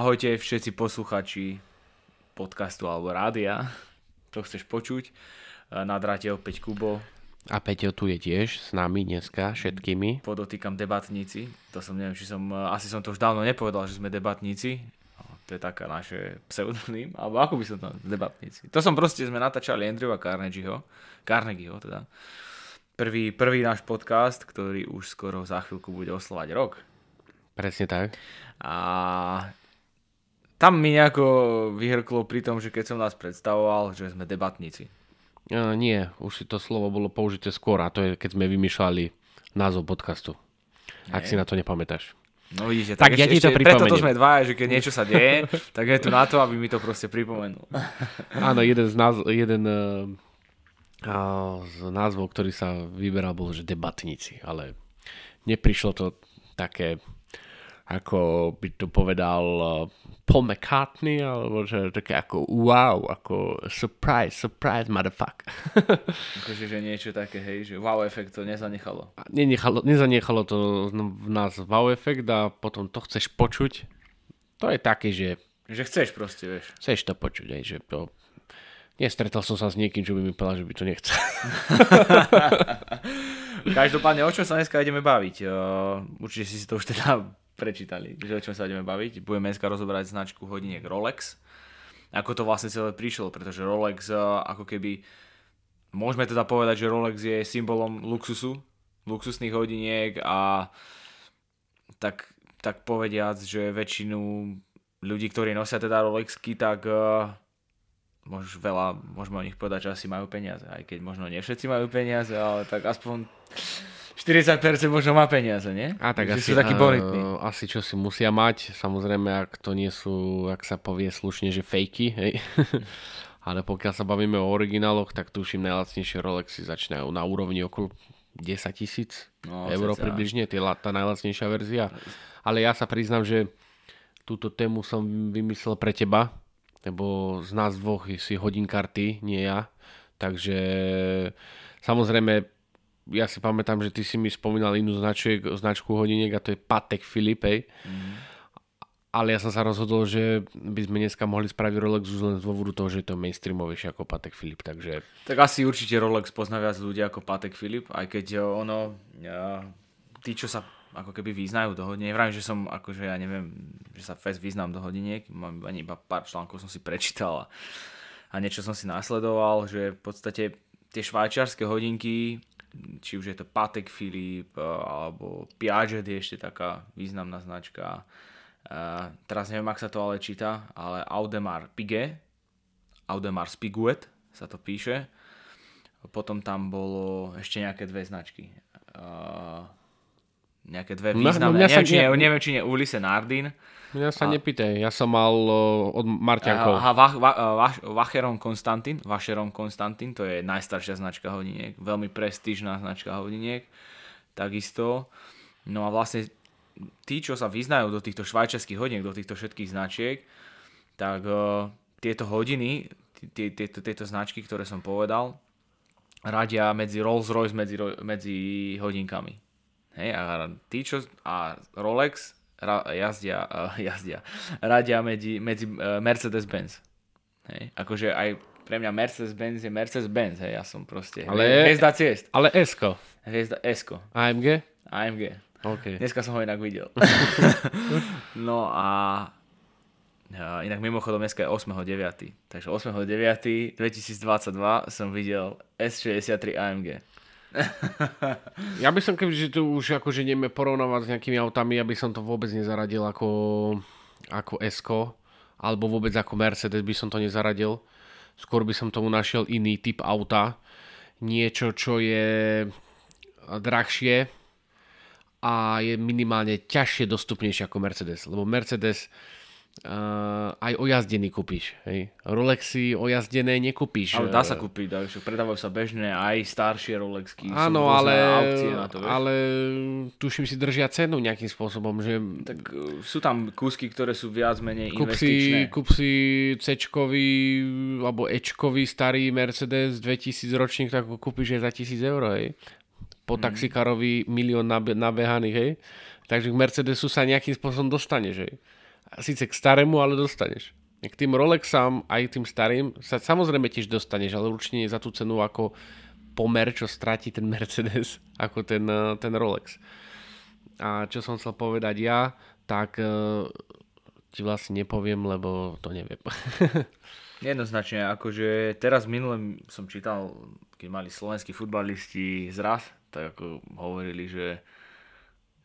Ahojte všetci posluchači podcastu alebo rádia. To chceš počuť. Na dráte opäť Kubo. A Peťo tu je tiež s nami dneska všetkými. Podotýkam debatníci. To som neviem, či som, asi som to už dávno nepovedal, že sme debatníci. To je taká naše pseudonym, alebo ako by som to debatníci. To som proste, sme natáčali Andrewa Carnegieho, Carnegieho teda. Prvý, prvý náš podcast, ktorý už skoro za chvíľku bude oslovať rok. Presne tak. A tam mi nejako vyhrklo pri tom, že keď som nás predstavoval, že sme debatníci. Uh, nie, už si to slovo bolo použité skôr a to je, keď sme vymýšľali názov podcastu. Nie. Ak si na to nepamätáš. No vidíte, tak, tak ja ešte, ti to preto to sme dva, že keď niečo sa deje, tak je tu na to, aby mi to proste pripomenul. Áno, jeden z, náz- jeden, uh, z názvov, ktorý sa vyberal, bol, že debatníci, ale neprišlo to také ako by to povedal uh, Paul McCartney, alebo že také ako wow, ako surprise, surprise motherfuck. akože, že niečo také, hej, že wow efekt to nezanechalo. Nenechalo, nezanechalo to v nás wow efekt a potom to chceš počuť. To je také, že... Že chceš proste, vieš. Chceš to počuť, hej, že to... Nestretol som sa s niekým, čo by mi povedal, že by to nechcel. Každopádne, o čom sa dneska ideme baviť? Určite si to už teda prečítali, že o čom sa ideme baviť. Budeme dneska rozoberať značku hodiniek Rolex. Ako to vlastne celé prišlo, pretože Rolex eh, ako keby... Môžeme teda povedať, že Rolex je symbolom luxusu, luxusných hodiniek a tak, tak povediac, že väčšinu ľudí, ktorí nosia teda Rolexky, tak uh, veľa, môžeme o nich povedať, že asi majú peniaze, aj keď možno nie všetci majú peniaze, ale tak aspoň 40% možno má peniaze, nie? A tak asi, sú takí bonitní. asi čo si musia mať, samozrejme, ak to nie sú, ak sa povie slušne, že fejky, hej. Ale pokiaľ sa bavíme o origináloch, tak tuším najlacnejšie Rolexy začínajú na úrovni okolo 10 tisíc no, eur približne, tie, tá najlacnejšia verzia. Ale ja sa priznám, že túto tému som vymyslel pre teba, lebo z nás dvoch si hodín karty, nie ja. Takže samozrejme ja si pamätám, že ty si mi spomínal inú značiek, značku hodiniek a to je Patek Philippe. Mm. Ale ja som sa rozhodol, že by sme dneska mohli spraviť Rolex už len z dôvodu toho, že je to mainstreamovejšie ako Patek Philippe, takže... Tak asi určite Rolex pozná viac ľudia ako Patek Philippe, aj keď ono, ja, tí, čo sa ako keby význajú do hodiniek, vravím, že som akože ja neviem, že sa fest význam do hodiniek, mám ani iba pár článkov som si prečítal a, a niečo som si nasledoval, že v podstate tie švajčiarske hodinky či už je to Patek Philippe alebo Piaget je ešte taká významná značka. teraz neviem, ak sa to ale číta, ale Audemars Piguet, Audemars Piguet sa to píše. Potom tam bolo ešte nejaké dve značky. Nejaké dve no, významné. No, neviem, či nie, neviem, či nie Ulisse Nardin ja sa a... nepýtaj, ja som mal uh, od Marťankov. Aha, va, va, va, Vacheron Konstantin, Vacheron Konstantin, to je najstaršia značka hodiniek, veľmi prestížná značka hodiniek, takisto. No a vlastne tí, čo sa vyznajú do týchto švajčiarských hodiniek, do týchto všetkých značiek, tak uh, tieto hodiny, tieto, tieto značky, ktoré som povedal, radia medzi Rolls-Royce medzi, medzi hodinkami. Hej, a tí, čo, a Rolex ra, jazdia, uh, jazdia, radia medzi, medzi uh, Mercedes-Benz. Hej. Akože aj pre mňa Mercedes-Benz je Mercedes-Benz, hej, ja som proste ale, hviezda ciest. Ale S-ko. Hviezda S-ko. AMG? AMG. Okay. Dneska som ho inak videl. no a ja, inak mimochodom dneska je 8.9. Takže 8.9.2022 som videl S63 AMG ja by som, kebyže tu už akože ideme porovnávať s nejakými autami, aby som to vôbec nezaradil ako, ako s alebo vôbec ako Mercedes by som to nezaradil. Skôr by som tomu našiel iný typ auta. Niečo, čo je drahšie a je minimálne ťažšie dostupnejšie ako Mercedes. Lebo Mercedes uh, aj ojazdený kúpiš. Hej. Rolexy ojazdené nekúpiš. Ale dá sa kúpiť, dá, predávajú sa bežné aj staršie Rolexky. Áno, ale, na to, ale tuším si držia cenu nejakým spôsobom. Že... Tak uh, sú tam kúsky, ktoré sú viac menej kúp investičné. Si, kúp si c alebo e starý Mercedes 2000 ročník, tak ho kúpiš aj za 1000 eur. Hej. Po hmm. taxikárovi milión nabe, nabehaných. Hej. Takže k Mercedesu sa nejakým spôsobom dostaneš. Hej síce k starému, ale dostaneš. K tým Rolexám aj tým starým sa samozrejme tiež dostaneš, ale určite nie za tú cenu ako pomer, čo stratí ten Mercedes, ako ten, eh, ten Rolex. A čo som chcel povedať ja, tak uh, ti vlastne nepoviem, lebo to neviem. Jednoznačne, akože teraz minule som čítal, keď mali slovenskí futbalisti zraz, tak ako hovorili, že,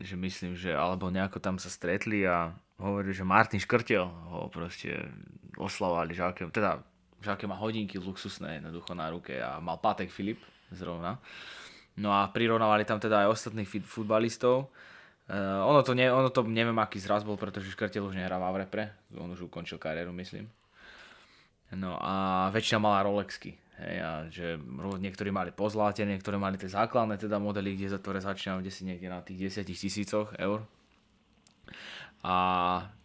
že myslím, že alebo nejako tam sa stretli a hovorili, že Martin Škrtel ho proste oslavovali, že teda, že má hodinky luxusné jednoducho na ruke a mal Patek Filip zrovna. No a prirovnávali tam teda aj ostatných futbalistov. Uh, ono, to ne, ono to neviem, aký zraz bol, pretože Škrtel už nehrá v Avrepre. On už ukončil kariéru, myslím. No a väčšina mala Rolexky. Hej, a že niektorí mali pozláte, niektorí mali tie základné teda modely, kde za ktoré začínajú kde si niekde na tých 10 tisícoch eur. A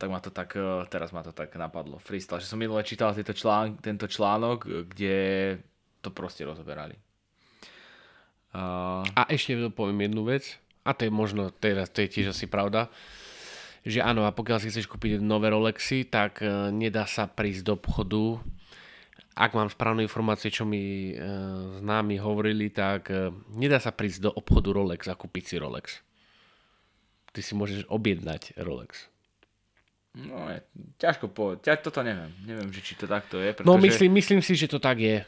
tak ma to tak, e, teraz ma to tak napadlo. Freestyle, že som minule čítal tento, člán, tento článok, kde to proste rozoberali. Uh... A ešte poviem jednu vec, a to je možno, teraz to je tiež asi pravda, že áno, a pokiaľ si chceš kúpiť nové Rolexy, tak uh, nedá sa prísť do obchodu ak mám správne informácie, čo mi e, známi hovorili, tak e, nedá sa prísť do obchodu Rolex a kúpiť si Rolex. Ty si môžeš objednať Rolex. No, je, ťažko povedať. Toto neviem. Neviem, že či to takto je. No, pretože... No, myslím, myslím si, že to tak je.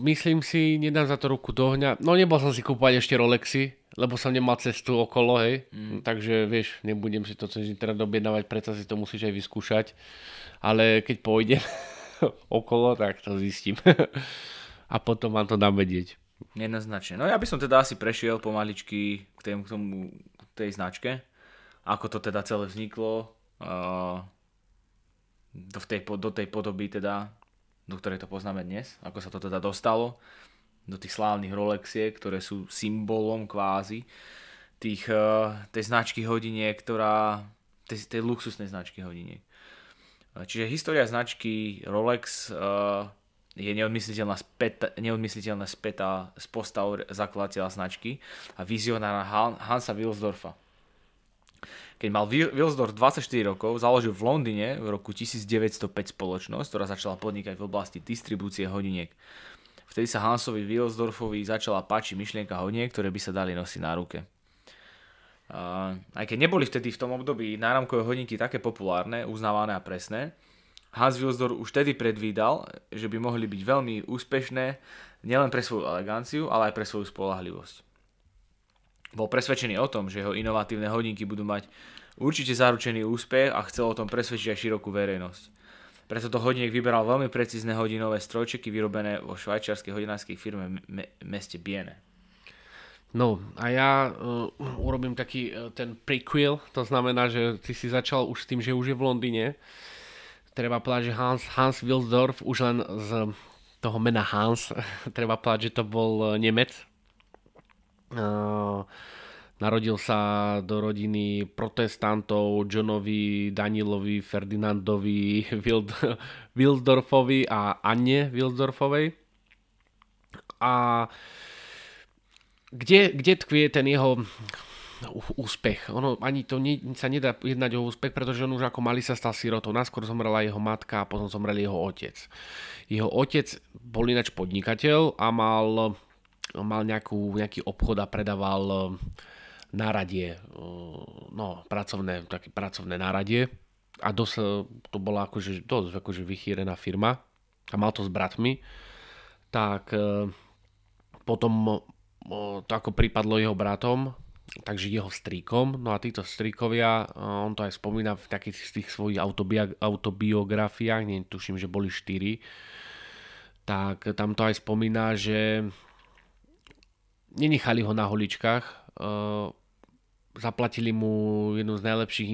Myslím si, nedám za to ruku do hňa. No, nebol som si kúpať ešte Rolexy, lebo som nemal cestu okolo, hej. Mm. Takže, vieš, nebudem si to cez internet objednávať, predsa si to musíš aj vyskúšať. Ale keď pôjde, okolo, tak to zistím. a potom vám to dám vedieť. Jednoznačne. No ja by som teda asi prešiel pomaličky k, tém, k tomu, k tej značke. Ako to teda celé vzniklo. Uh, do, tej, do tej podoby teda, do ktorej to poznáme dnes. Ako sa to teda dostalo do tých slávnych Rolexiek, ktoré sú symbolom kvázi tých, uh, tej značky hodiniek, ktorá tej, tej luxusnej značky hodiniek. Čiže história značky Rolex je neodmysliteľná späta, neodmysliteľná späta z postav zakladateľa značky a vizionára Hansa Wilsdorfa. Keď mal Wilsdorf 24 rokov, založil v Londýne v roku 1905 spoločnosť, ktorá začala podnikať v oblasti distribúcie hodiniek. Vtedy sa Hansovi Wilsdorfovi začala páčiť myšlienka hodiniek, ktoré by sa dali nosiť na ruke. Uh, aj keď neboli vtedy v tom období náramkové hodinky také populárne, uznávané a presné, Hans Wilsdorf už vtedy predvídal, že by mohli byť veľmi úspešné nielen pre svoju eleganciu, ale aj pre svoju spolahlivosť. Bol presvedčený o tom, že jeho inovatívne hodinky budú mať určite zaručený úspech a chcel o tom presvedčiť aj širokú verejnosť. Preto to hodiniek vyberal veľmi precízne hodinové strojčeky vyrobené vo švajčiarskej hodinárskej firme v meste Biene. No a ja uh, urobím taký uh, ten prequel, to znamená, že ty si začal už s tým, že už je v Londýne. Treba povedať, že Hans, Hans Wilsdorf už len z toho mena Hans, treba povedať, že to bol uh, Nemec. Uh, narodil sa do rodiny protestantov Johnovi, Danilovi, Ferdinandovi, Wild, Wilsdorfovi a Anne Wilsdorfovej. A kde, kde tkvie ten jeho úspech. Ono ani to nie, sa nedá jednať o úspech, pretože on už ako malý sa stal sirotou. Naskôr zomrela jeho matka a potom zomrel jeho otec. Jeho otec bol ináč podnikateľ a mal, mal nejakú, nejaký obchod a predával náradie, no, pracovné, také pracovné náradie a dosť, to bola akože, dosť akože vychýrená firma. A mal to s bratmi, tak potom to ako pripadlo jeho bratom, takže jeho stríkom. No a títo stríkovia, on to aj spomína v takých z tých svojich autobiografiách, nie tuším, že boli štyri, tak tam to aj spomína, že nenechali ho na holičkách, zaplatili mu jednu z najlepších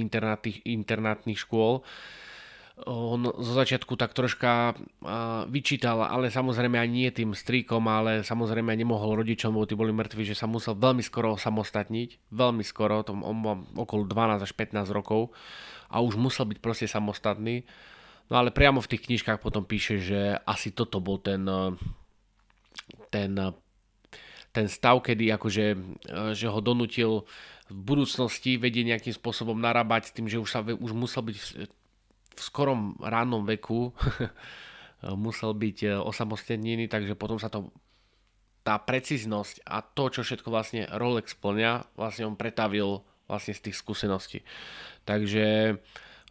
internátnych, škôl, on zo začiatku tak troška vyčítal, ale samozrejme aj nie tým stríkom, ale samozrejme nemohol rodičom, lebo tí boli mŕtvi, že sa musel veľmi skoro samostatniť, veľmi skoro, tom on mal okolo 12 až 15 rokov a už musel byť proste samostatný. No ale priamo v tých knižkách potom píše, že asi toto bol ten, ten, ten stav, kedy akože, že ho donutil v budúcnosti vedieť nejakým spôsobom narábať tým, že už, sa, už musel byť v skorom rannom veku musel byť osamostatnený, takže potom sa to tá precíznosť a to, čo všetko vlastne Rolex plňa, vlastne on pretavil vlastne z tých skúseností. Takže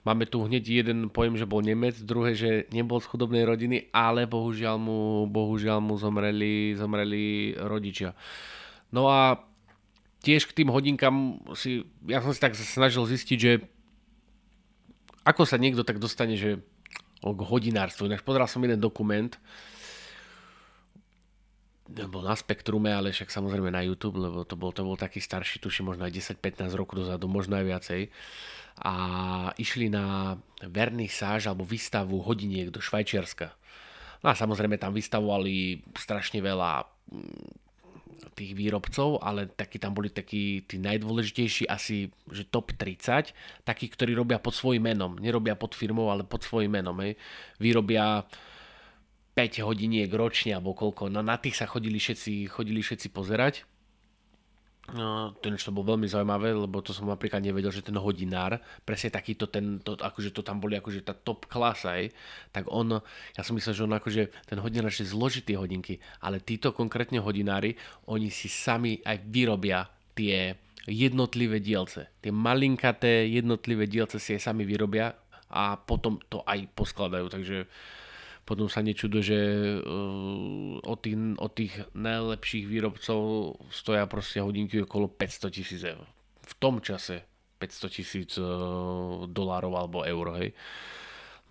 máme tu hneď jeden pojem, že bol Nemec, druhé, že nebol z chudobnej rodiny, ale bohužiaľ mu, bohužiaľ mu zomreli, zomreli rodičia. No a tiež k tým hodinkám si, ja som si tak snažil zistiť, že ako sa niekto tak dostane, že k hodinárstvu. Ináč pozeral som jeden dokument, bol na Spektrume, ale však samozrejme na YouTube, lebo to bol, to bol taký starší, tuším možno aj 10-15 rokov dozadu, možno aj viacej. A išli na vernisáž alebo výstavu hodiniek do Švajčiarska. No a samozrejme tam vystavovali strašne veľa mm, tých výrobcov, ale takí tam boli takí tí najdôležitejší asi, že top 30, takí, ktorí robia pod svojím menom. Nerobia pod firmou, ale pod svojím menom. Hej. Vyrobia 5 hodiniek ročne alebo koľko. No na tých sa chodili všetci, chodili všetci pozerať. No, to to bolo veľmi zaujímavé, lebo to som napríklad nevedel, že ten hodinár, presne takýto ten, to, akože to tam boli akože tá top klasa, aj, tak on, ja som myslel, že on akože ten hodinár je zložitý hodinky, ale títo konkrétne hodinári, oni si sami aj vyrobia tie jednotlivé dielce. Tie malinkaté jednotlivé dielce si aj sami vyrobia a potom to aj poskladajú, takže potom sa nečudo, že uh, od, tých, od tých najlepších výrobcov stoja proste hodinky okolo 500 tisíc eur. V tom čase 500 tisíc uh, dolárov alebo eur, hej.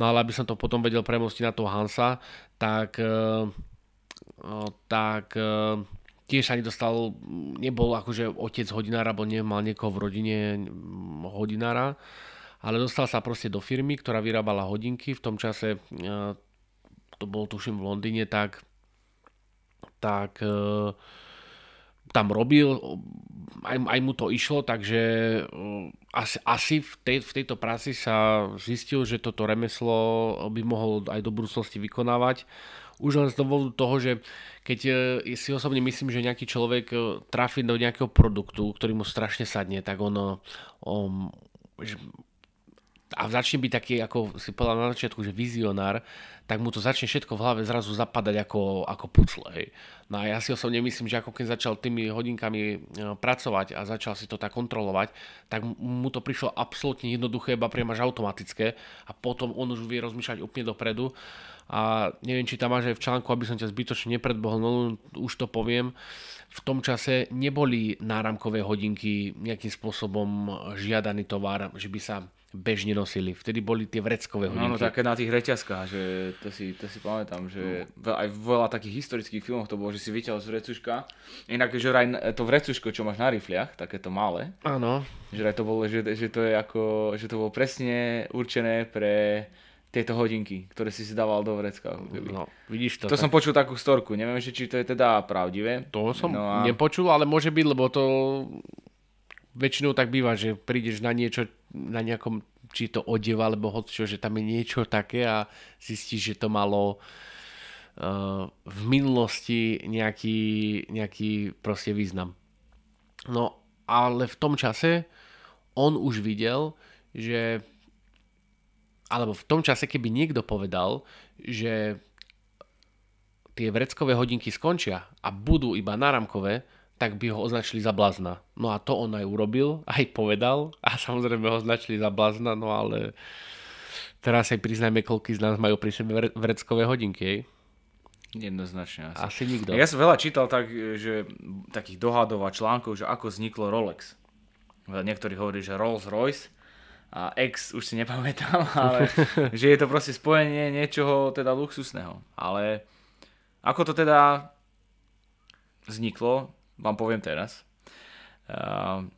No ale aby som to potom vedel premostiť na toho Hansa, tak, uh, tak tiež sa nedostal, nebol akože otec hodinára, alebo nemal niekoho v rodine hodinára, ale dostal sa proste do firmy, ktorá vyrábala hodinky. V tom čase to bol tuším v Londýne, tak, tak e, tam robil, aj, aj mu to išlo, takže e, asi, asi v, tej, v tejto práci sa zistil, že toto remeslo by mohol aj do budúcnosti vykonávať. Už len z dôvodu toho, že keď e, si osobne myslím, že nejaký človek trafí do nejakého produktu, ktorý mu strašne sadne, tak on, on a začne byť taký, ako si povedal na začiatku, že vizionár, tak mu to začne všetko v hlave zrazu zapadať ako, ako pucle. Hej. No a ja si osobne myslím, že ako keď začal tými hodinkami e, pracovať a začal si to tak kontrolovať, tak mu to prišlo absolútne jednoduché, iba priam až automatické a potom on už vie rozmýšľať úplne dopredu a neviem, či tam máš aj v článku, aby som ťa zbytočne nepredbohol, no už to poviem, v tom čase neboli náramkové hodinky nejakým spôsobom žiadaný tovar, že by sa bežne nosili. Vtedy boli tie vreckové hodinky. Áno, také na tých reťazkách, že to si, to si pamätám, že no. aj v veľa takých historických filmoch to bolo, že si vyťahol z vrecuška. Inak, že aj to vrecuško, čo máš na rifliach, takéto malé. Áno. Že to bolo, že, že to je ako, že to bolo presne určené pre tieto hodinky, ktoré si si dával do vrecka. No, vidíš to. To tak. som počul takú storku, neviem, či to je teda pravdivé. To som no a... nepočul, ale môže byť, lebo to väčšinou tak býva, že prídeš na niečo, na nejakom, či to odeva, alebo čo, že tam je niečo také a zistíš, že to malo uh, v minulosti nejaký, nejaký proste význam. No, ale v tom čase on už videl, že alebo v tom čase, keby niekto povedal, že tie vreckové hodinky skončia a budú iba náramkové, tak by ho označili za blázna. No a to on aj urobil, aj povedal a samozrejme ho označili za blázna, no ale teraz aj priznajme, koľko z nás majú pri sebe vreckové hodinky. Jednoznačne asi. Asi nikto. Ja som veľa čítal tak, že takých dohadov a článkov, že ako vzniklo Rolex. Niektorí hovorí, že Rolls Royce a X už si nepamätám, ale že je to proste spojenie niečoho teda luxusného. Ale ako to teda vzniklo, vám poviem teraz. Uh,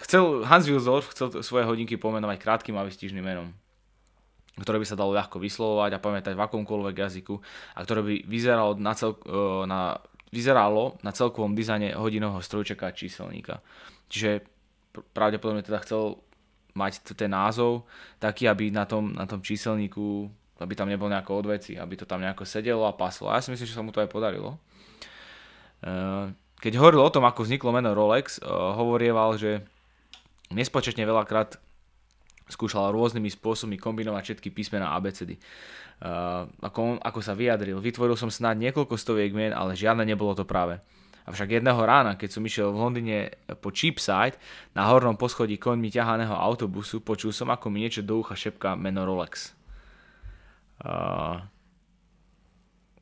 chcel, Hans Wilsdorf chcel svoje hodinky pomenovať krátkým a vystižným menom ktoré by sa dalo ľahko vyslovovať a pamätať v akomkoľvek jazyku a ktoré by vyzeralo na, cel, na, vyzeralo na celkovom dizajne hodinového strojčeka a číselníka. Čiže pravdepodobne teda chcel mať ten názov taký, aby na tom, na tom číselníku aby tam nebol nejako odveci, aby to tam nejako sedelo a paslo. A ja si myslím, že sa mu to aj podarilo. Uh, keď hovoril o tom, ako vzniklo meno Rolex, uh, hovorieval, že nespočetne veľakrát skúšal rôznymi spôsobmi kombinovať všetky písmená ABCD. Uh, ako, ako sa vyjadril, vytvoril som snad niekoľko stoviek mien, ale žiadne nebolo to práve. Avšak jedného rána, keď som išiel v Londýne po Cheapside, na hornom poschodí koňmi ťahaného autobusu, počul som, ako mi niečo do ucha šepká meno Rolex. Uh,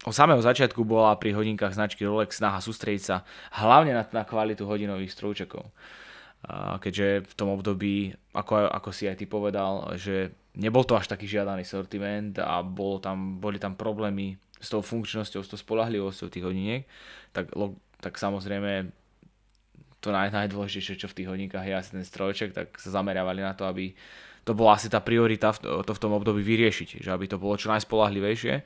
od samého začiatku bola pri hodinkách značky Rolex snaha sústrediť sa hlavne na, na kvalitu hodinových strojčekov. Keďže v tom období, ako, ako si aj ty povedal, že nebol to až taký žiadaný sortiment a bol tam, boli tam problémy s tou funkčnosťou, s tou spolahlivosťou tých hodiniek, tak, tak samozrejme to naj, najdôležitejšie, čo v tých hodinkách je asi ten strojček, tak sa zameriavali na to, aby to bola asi tá priorita to v tom období vyriešiť, že aby to bolo čo najspolahlivejšie,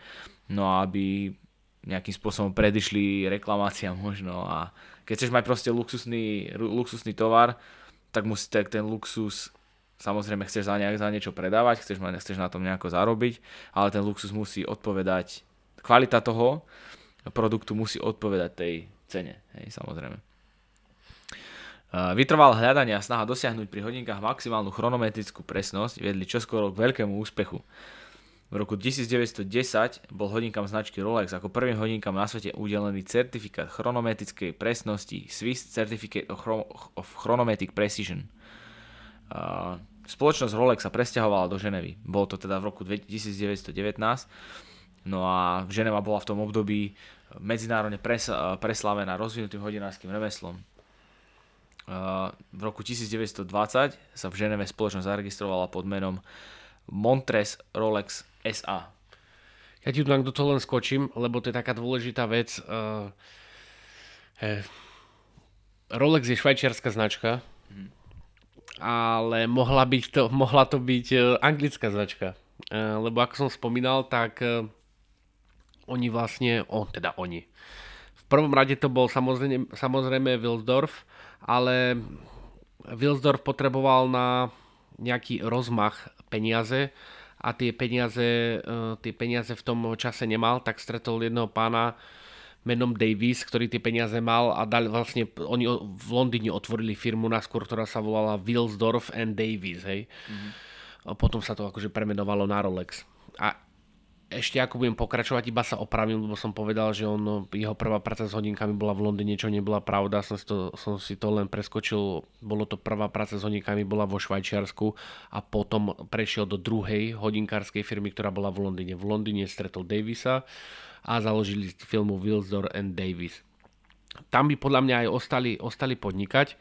no a aby nejakým spôsobom predišli reklamáciám možno a keď chceš mať proste luxusný, luxusný tovar, tak musí tak ten luxus Samozrejme chceš za, nejak, za niečo predávať, chceš, chceš na tom nejako zarobiť, ale ten luxus musí odpovedať, kvalita toho produktu musí odpovedať tej cene, hej, samozrejme. Vytrval hľadanie a snaha dosiahnuť pri hodinkách maximálnu chronometrickú presnosť vedli čoskoro k veľkému úspechu. V roku 1910 bol hodinkám značky Rolex ako prvým hodinkám na svete udelený certifikát chronometrickej presnosti Swiss Certificate of Chronometric Precision. Spoločnosť Rolex sa presťahovala do Ženevy. Bolo to teda v roku 1919. No a Ženeva bola v tom období medzinárodne pres, preslavená rozvinutým hodinárskym remeslom. V roku 1920 sa v Ženeve spoločnosť zaregistrovala pod menom Montres Rolex SA. Ja ti do toho len skočím, lebo to je taká dôležitá vec. Rolex je švajčiarska značka, mm ale mohla, byť to, mohla to byť e, anglická značka. Lebo ako som spomínal, tak oni vlastne, o, teda oni. V prvom rade to bol samozrejme, samozrejme Wilsdorf, ale Wilsdorf potreboval na nejaký rozmach peniaze a tie peniaze, tie peniaze v tom čase nemal, tak stretol jedného pána, menom Davis, ktorý tie peniaze mal a dali vlastne, oni v Londýne otvorili firmu naskôr, ktorá sa volala Wilsdorf and Davis, hej. Mm-hmm. A potom sa to akože premenovalo na Rolex. A ešte ako budem pokračovať, iba sa opravím, lebo som povedal, že on, jeho prvá práca s hodinkami bola v Londýne, čo nebola pravda, som si, to, som si to len preskočil, bolo to prvá práca s hodinkami, bola vo Švajčiarsku a potom prešiel do druhej hodinkárskej firmy, ktorá bola v Londýne. V Londýne stretol Davisa, a založili filmu Wilsdor and Davis. Tam by podľa mňa aj ostali, ostali podnikať,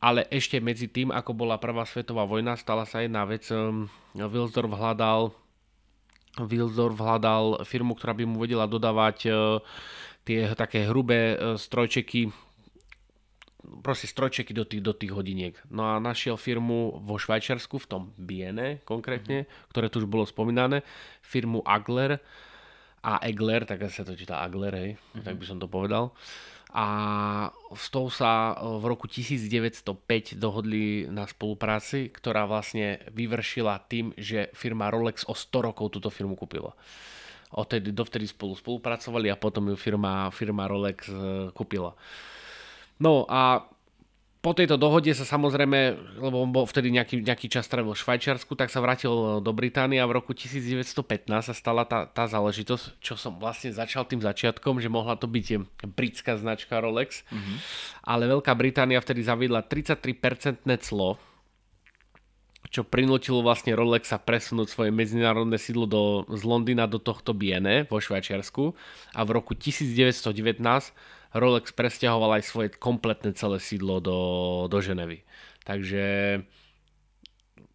ale ešte medzi tým, ako bola prvá svetová vojna, stala sa jedna vec. Wilsdorf hľadal, Wilsdorf hľadal firmu, ktorá by mu vedela dodávať e, tie také hrubé e, strojčeky, proste strojčeky do tých, do tých hodiniek. No a našiel firmu vo Švajčiarsku, v tom Biene konkrétne, mm-hmm. ktoré tu už bolo spomínané, firmu Agler, a Egler, tak sa to číta Agler, hej, uh-huh. tak by som to povedal. A s tou sa e, v roku 1905 dohodli na spolupráci, ktorá vlastne vyvršila tým, že firma Rolex o 100 rokov túto firmu kúpila. Odtedy, dovtedy spolu spolupracovali a potom ju firma, firma Rolex e, kúpila. No a po tejto dohode sa samozrejme, lebo on bol vtedy nejaký, nejaký čas trávil v Švajčiarsku, tak sa vrátil do Británie a v roku 1915 sa stala tá, tá záležitosť, čo som vlastne začal tým začiatkom, že mohla to byť britská značka Rolex, mm-hmm. ale Veľká Británia vtedy zaviedla 33% clo, čo prinútilo vlastne Rolexa presunúť svoje medzinárodné sídlo do, z Londýna do tohto Biene vo Švajčiarsku a v roku 1919 Rolex presťahoval aj svoje kompletné celé sídlo do, do Ženevy. Takže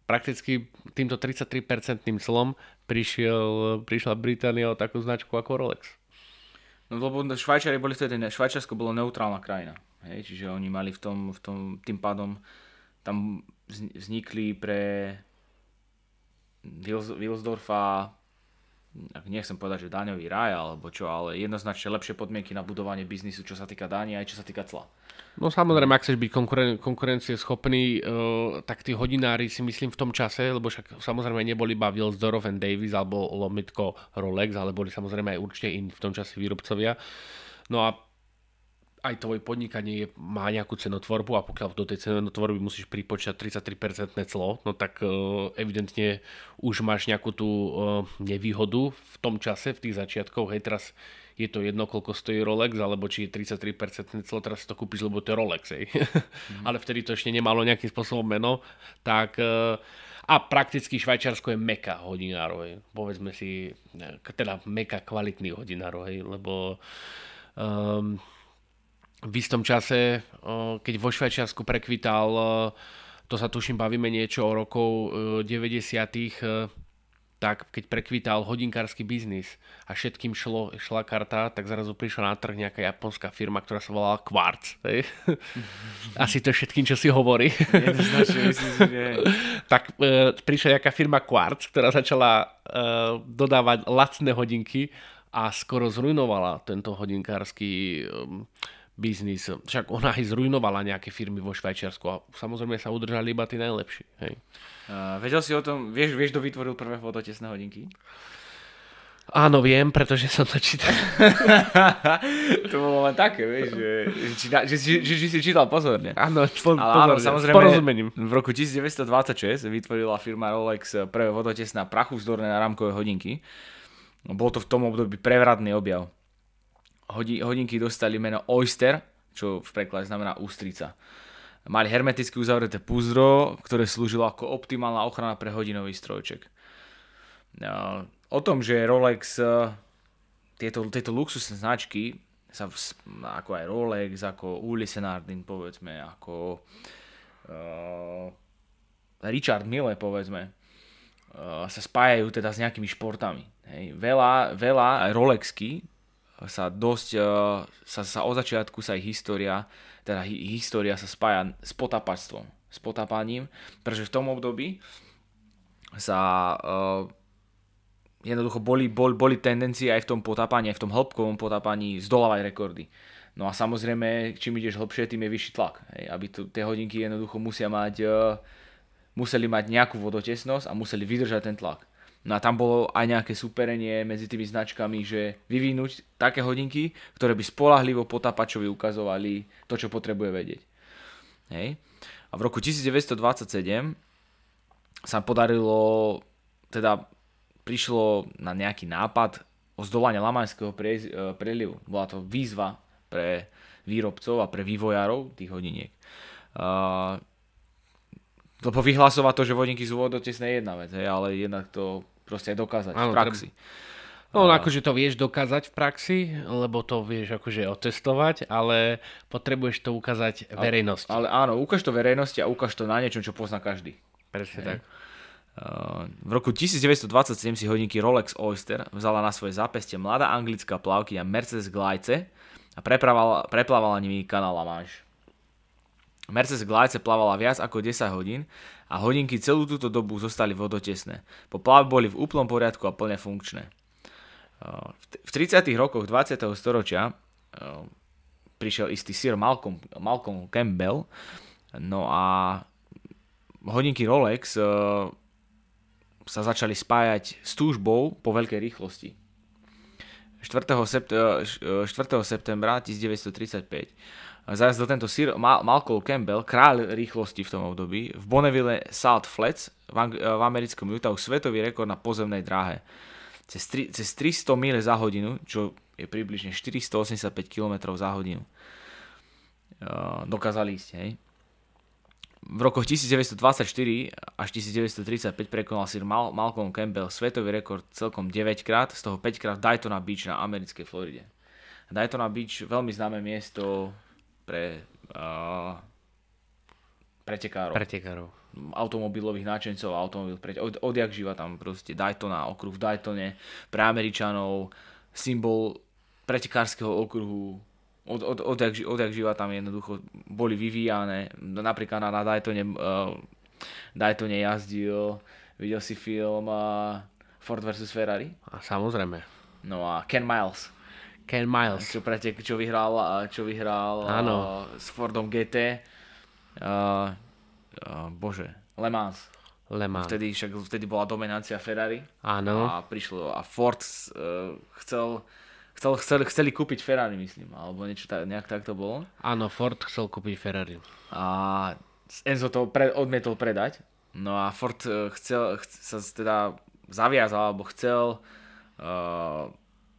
prakticky týmto 33% clom prišiel, prišla Británia o takú značku ako Rolex. No lebo Švajčiari boli vtedy, Švajčiarsko bolo neutrálna krajina. Hej, čiže oni mali v tom, v tom, tým pádom tam vznikli pre Wilsdorfa nechcem povedať, že daňový raj alebo čo, ale jednoznačne lepšie podmienky na budovanie biznisu, čo sa týka daní aj čo sa týka cla. No samozrejme, ak chceš byť konkuren- konkurencieschopný, uh, tak tí hodinári si myslím v tom čase, lebo však samozrejme neboli iba Wilsdorf and Davis alebo Lomitko Rolex, ale boli samozrejme aj určite iní v tom čase výrobcovia. No a aj tvoje podnikanie je, má nejakú cenotvorbu a pokiaľ do tej cenotvorby musíš pripočať 33% clo, no tak uh, evidentne už máš nejakú tú uh, nevýhodu v tom čase, v tých začiatkoch. Hej, teraz je to jedno, koľko stojí Rolex, alebo či je 33% clo, teraz si to kúpiš, lebo to je Rolex. Hej. Mm. Ale vtedy to ešte nemalo nejakým spôsobom meno. Tak uh, a prakticky Švajčiarsko je meka hodinárov. Hej. Povedzme si, teda meka kvalitných hodinárov, hej, lebo um, v istom čase, keď vo Švajčiarsku prekvital, to sa tuším bavíme niečo o rokov 90 tak keď prekvital hodinkársky biznis a všetkým šlo, šla karta, tak zrazu prišla na trh nejaká japonská firma, ktorá sa volala Quartz. Hej? Asi to všetkým, čo si hovorí. tak e, prišla nejaká firma Quartz, ktorá začala e, dodávať lacné hodinky a skoro zrujnovala tento hodinkársky e, biznis. Však ona aj zrujnovala nejaké firmy vo Švajčiarsku a samozrejme sa udržali iba tí najlepší. Hej. Uh, vedel si o tom, vieš, vieš, kto vytvoril prvé fototesné hodinky? Áno, viem, pretože som to čítal. to bolo len také, vieš, že, že, že, že, že, že si čítal pozorne. Áno, po, Ale áno, samozrejme, porozumením. v roku 1926 vytvorila firma Rolex prvé fototesné prachu vzdorné na rámkové hodinky. Bol to v tom období prevratný objav hodinky dostali meno Oyster, čo v preklade znamená ústrica. Mali hermeticky uzavreté púzdro, ktoré slúžilo ako optimálna ochrana pre hodinový strojček. No, o tom, že Rolex, e, tieto, tieto luxusné značky, sa, ako aj Rolex, ako Uli Senardin, povedzme, ako uh, Richard Mille, povedzme, uh, sa spájajú teda s nejakými športami. Hej. Veľa, veľa Rolexky sa dosť, e, sa, sa od začiatku sa ich história, teda história sa spája s potapačstvom, s potapaním, pretože v tom období sa uh, jednoducho boli, boli, boli tendencie aj v tom potápaní, aj v tom hĺbkovom potápaní zdolávať rekordy. No a samozrejme, čím ideš hlbšie, tým je vyšší tlak. Hej, aby tu, tie hodinky jednoducho musia mať, uh, museli mať nejakú vodotesnosť a museli vydržať ten tlak. No a tam bolo aj nejaké superenie medzi tými značkami, že vyvinúť také hodinky, ktoré by spolahlivo potapačovi ukazovali to, čo potrebuje vedieť. Hej. A v roku 1927 sa podarilo, teda prišlo na nejaký nápad o zdolanie Lamaňského pre, e. Bola to výzva pre výrobcov a pre vývojárov tých hodiniek. Uh, lebo vyhlasovať to, že vodníky sú vodotesné je jedna vec, hej, ale jednak to proste dokázať ano, v praxi. Treba... No, a... akože to vieš dokázať v praxi, lebo to vieš akože otestovať, ale potrebuješ to ukázať verejnosti. Ale, ale áno, ukáž to verejnosti a ukáž to na niečom, čo pozná každý. Presne tak. v roku 1927 si hodinky Rolex Oyster vzala na svoje zápestie mladá anglická plavkyňa Mercedes Glajce a preplávala, nimi kanál La Manche. Mercedes Glajce plavala viac ako 10 hodín a hodinky celú túto dobu zostali vodotesné. Po plave boli v úplnom poriadku a plne funkčné. V 30. rokoch 20. storočia prišiel istý Sir Malcolm, Malcolm Campbell no a hodinky Rolex sa začali spájať s túžbou po veľkej rýchlosti. 4. septembra 1935 zajazdil tento Sir Malcolm Campbell, kráľ rýchlosti v tom období, v Bonneville Salt Flats v, Ang- v americkom Utahu svetový rekord na pozemnej dráhe. Cez, tri, cez 300 mil za hodinu, čo je približne 485 km za hodinu. Uh, dokázali ísť, hej. V rokoch 1924 až 1935 prekonal Sir Mal- Malcolm Campbell svetový rekord celkom 9 krát, z toho 5 krát Daytona Beach na americkej Floride. Daytona Beach, veľmi známe miesto pre uh, pretekárov. Pretekárov. Automobilových náčencov, automobil pre, od, odjak živa tam proste Daytona, okruh v Daytone, pre Američanov, symbol pretekárskeho okruhu, od, od, odjak, odjak živa tam jednoducho boli vyvíjane. Napríklad na, na Daytone, uh, Daytone jazdil, videl si film uh, Ford vs. Ferrari? A samozrejme. No a Ken Miles Ken Miles. Čo, pretek, čo vyhral, čo vyhral Áno. Uh, s Fordom GT. Uh, uh, bože, Le Mans. Le Mans. Vtedy, však, vtedy bola dominancia Ferrari. Áno. A prišlo a Ford uh, chcel Chcel, chceli, chceli kúpiť Ferrari, myslím, alebo niečo tak, nejak tak to bolo. Áno, Ford chcel kúpiť Ferrari. A Enzo to pre, odmietol predať. No a Ford e, chcel, chcel sa teda zaviazal, alebo chcel uh,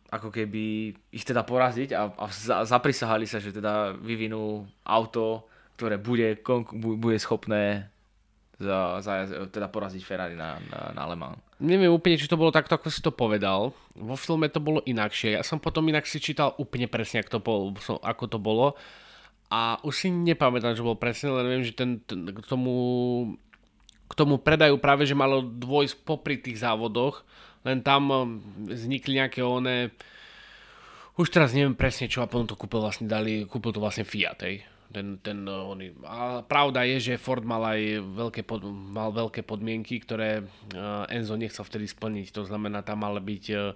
ako keby ich teda poraziť a, a zaprisahali sa, že teda vyvinú auto, ktoré bude, bude schopné za, za, teda poraziť Ferrari na, na, na Le Mans. Neviem úplne, či to bolo takto, ako si to povedal. Vo filme to bolo inakšie. Ja som potom inak si čítal úplne presne, ako to bolo. Ako to bolo. A už si nepamätám, že bolo presne, len viem, že ten, ten, k tomu k tomu predajú práve, že malo dvojsť popri tých závodoch, len tam um, vznikli nejaké oné už teraz neviem presne čo a potom to kúpil vlastne dali, kúpil to vlastne Fiat, hej ten, ten, uh, oný. A pravda je, že Ford mal aj veľké, pod, mal veľké podmienky, ktoré uh, Enzo nechcel vtedy splniť. To znamená, tam mal byť uh,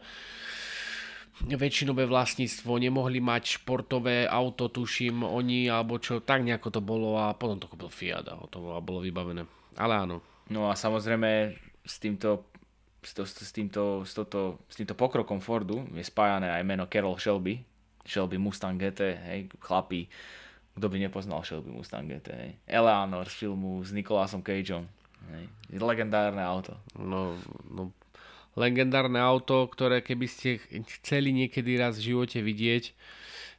väčšinové vlastníctvo, nemohli mať športové auto, tuším, oni, alebo čo, tak nejako to bolo a potom to kúpil Fiat a to bolo, bolo vybavené. Ale áno. No a samozrejme s týmto s, to, s, týmto, s, toto, s týmto pokrokom Fordu je spájané aj meno Carol Shelby, Shelby Mustang GT, hej, chlapí, kto by nepoznal Shelby Mustang GT, hej. Eleanor z filmu s Nikolásom Cageom. Hej. Legendárne auto. No, no, legendárne auto, ktoré keby ste chceli niekedy raz v živote vidieť,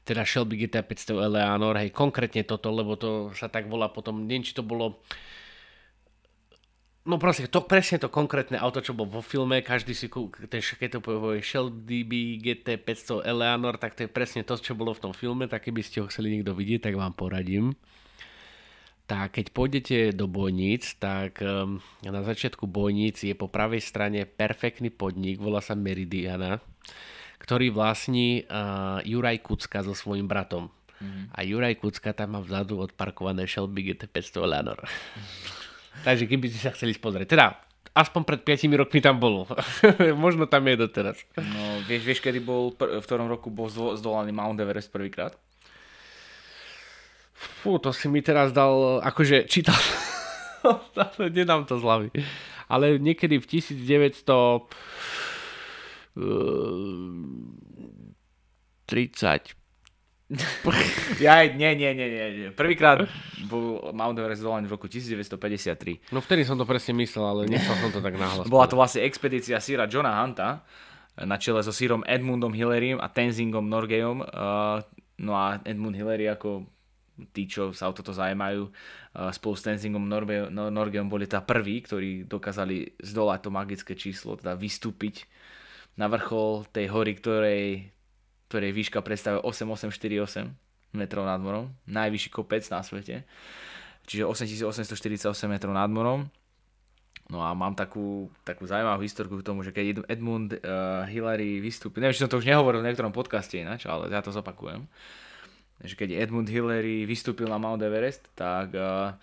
teda Shelby GT 500 Eleanor, hej, konkrétne toto, lebo to sa tak volá potom, neviem, či to bolo No proste, to, presne to konkrétne auto, čo bol vo filme, každý si, ten, keď to povie Shelby GT 500 Eleanor, tak to je presne to, čo bolo v tom filme, tak keby ste ho chceli niekto vidieť, tak vám poradím. Tak keď pôjdete do bojníc, tak um, na začiatku bojníc je po pravej strane perfektný podnik, volá sa Meridiana, ktorý vlastní uh, Juraj Kucka so svojím bratom. Mm. A Juraj Kucka tam má vzadu odparkované Shelby GT 500 Eleanor. Mm. Takže keby ste sa chceli pozrieť. Teda, aspoň pred 5 rokmi tam bolo. Možno tam je doteraz. No, vieš, vieš, kedy bol, v ktorom roku bol zdolaný Mount Everest prvýkrát? Fú, to si mi teraz dal, akože čítal. Nedám to z hlavy. Ale niekedy v 1900 30 ja, nie, nie, nie, nie. Prvýkrát bol Mount Everest zdolaný v roku 1953. No vtedy som to presne myslel, ale nechcel som to tak náhlas. Bola to vlastne expedícia síra Johna Hunta na čele so sírom Edmundom Hillerym a Tenzingom Norgejom. Uh, no a Edmund Hillary ako tí, čo sa o toto zaujímajú, uh, spolu s Tenzingom Norge, Norgejom boli tá prví, ktorí dokázali zdolať to magické číslo, teda vystúpiť na vrchol tej hory, ktorej ktorej výška predstavuje 8848 metrov nad morom, najvyšší kopec na svete, čiže 8848 metrov nad morom. No a mám takú, takú zaujímavú historku k tomu, že keď Edmund uh, Hillary vystúpil, neviem, či som to už nehovoril v niektorom podcaste ináč, ale ja to zopakujem, že keď Edmund Hillary vystúpil na Mount Everest, tak uh,